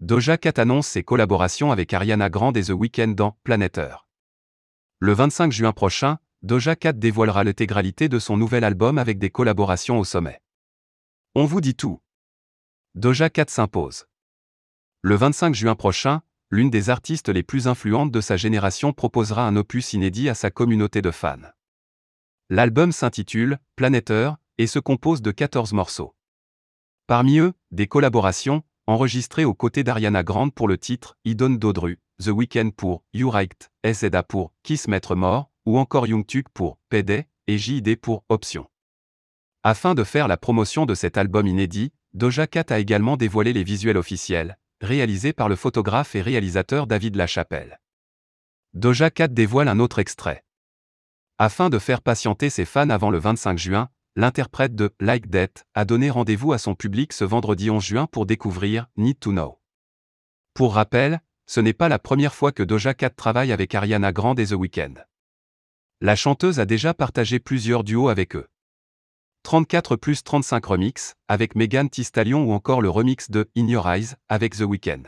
Doja Cat annonce ses collaborations avec Ariana Grande et The Weeknd dans Planet Earth. Le 25 juin prochain, Doja Cat dévoilera l'intégralité de son nouvel album avec des collaborations au sommet. On vous dit tout. Doja Cat s'impose. Le 25 juin prochain, l'une des artistes les plus influentes de sa génération proposera un opus inédit à sa communauté de fans. L'album s'intitule Planet et se compose de 14 morceaux. Parmi eux, des collaborations, enregistrées aux côtés d'Ariana Grande pour le titre Idon Dodru, The Weeknd pour You Right, SZA pour Kiss Maître Mort, ou encore Youngtuk pour PD et JID pour Option. Afin de faire la promotion de cet album inédit, Doja Cat a également dévoilé les visuels officiels, réalisés par le photographe et réalisateur David Lachapelle. Doja Cat dévoile un autre extrait. Afin de faire patienter ses fans avant le 25 juin, l'interprète de Like That a donné rendez-vous à son public ce vendredi 11 juin pour découvrir Need to Know. Pour rappel, ce n'est pas la première fois que Doja Cat travaille avec Ariana Grande et The Weeknd. La chanteuse a déjà partagé plusieurs duos avec eux. 34 plus 35 remix, avec Megan Thee ou encore le remix de In Your Eyes, avec The Weeknd.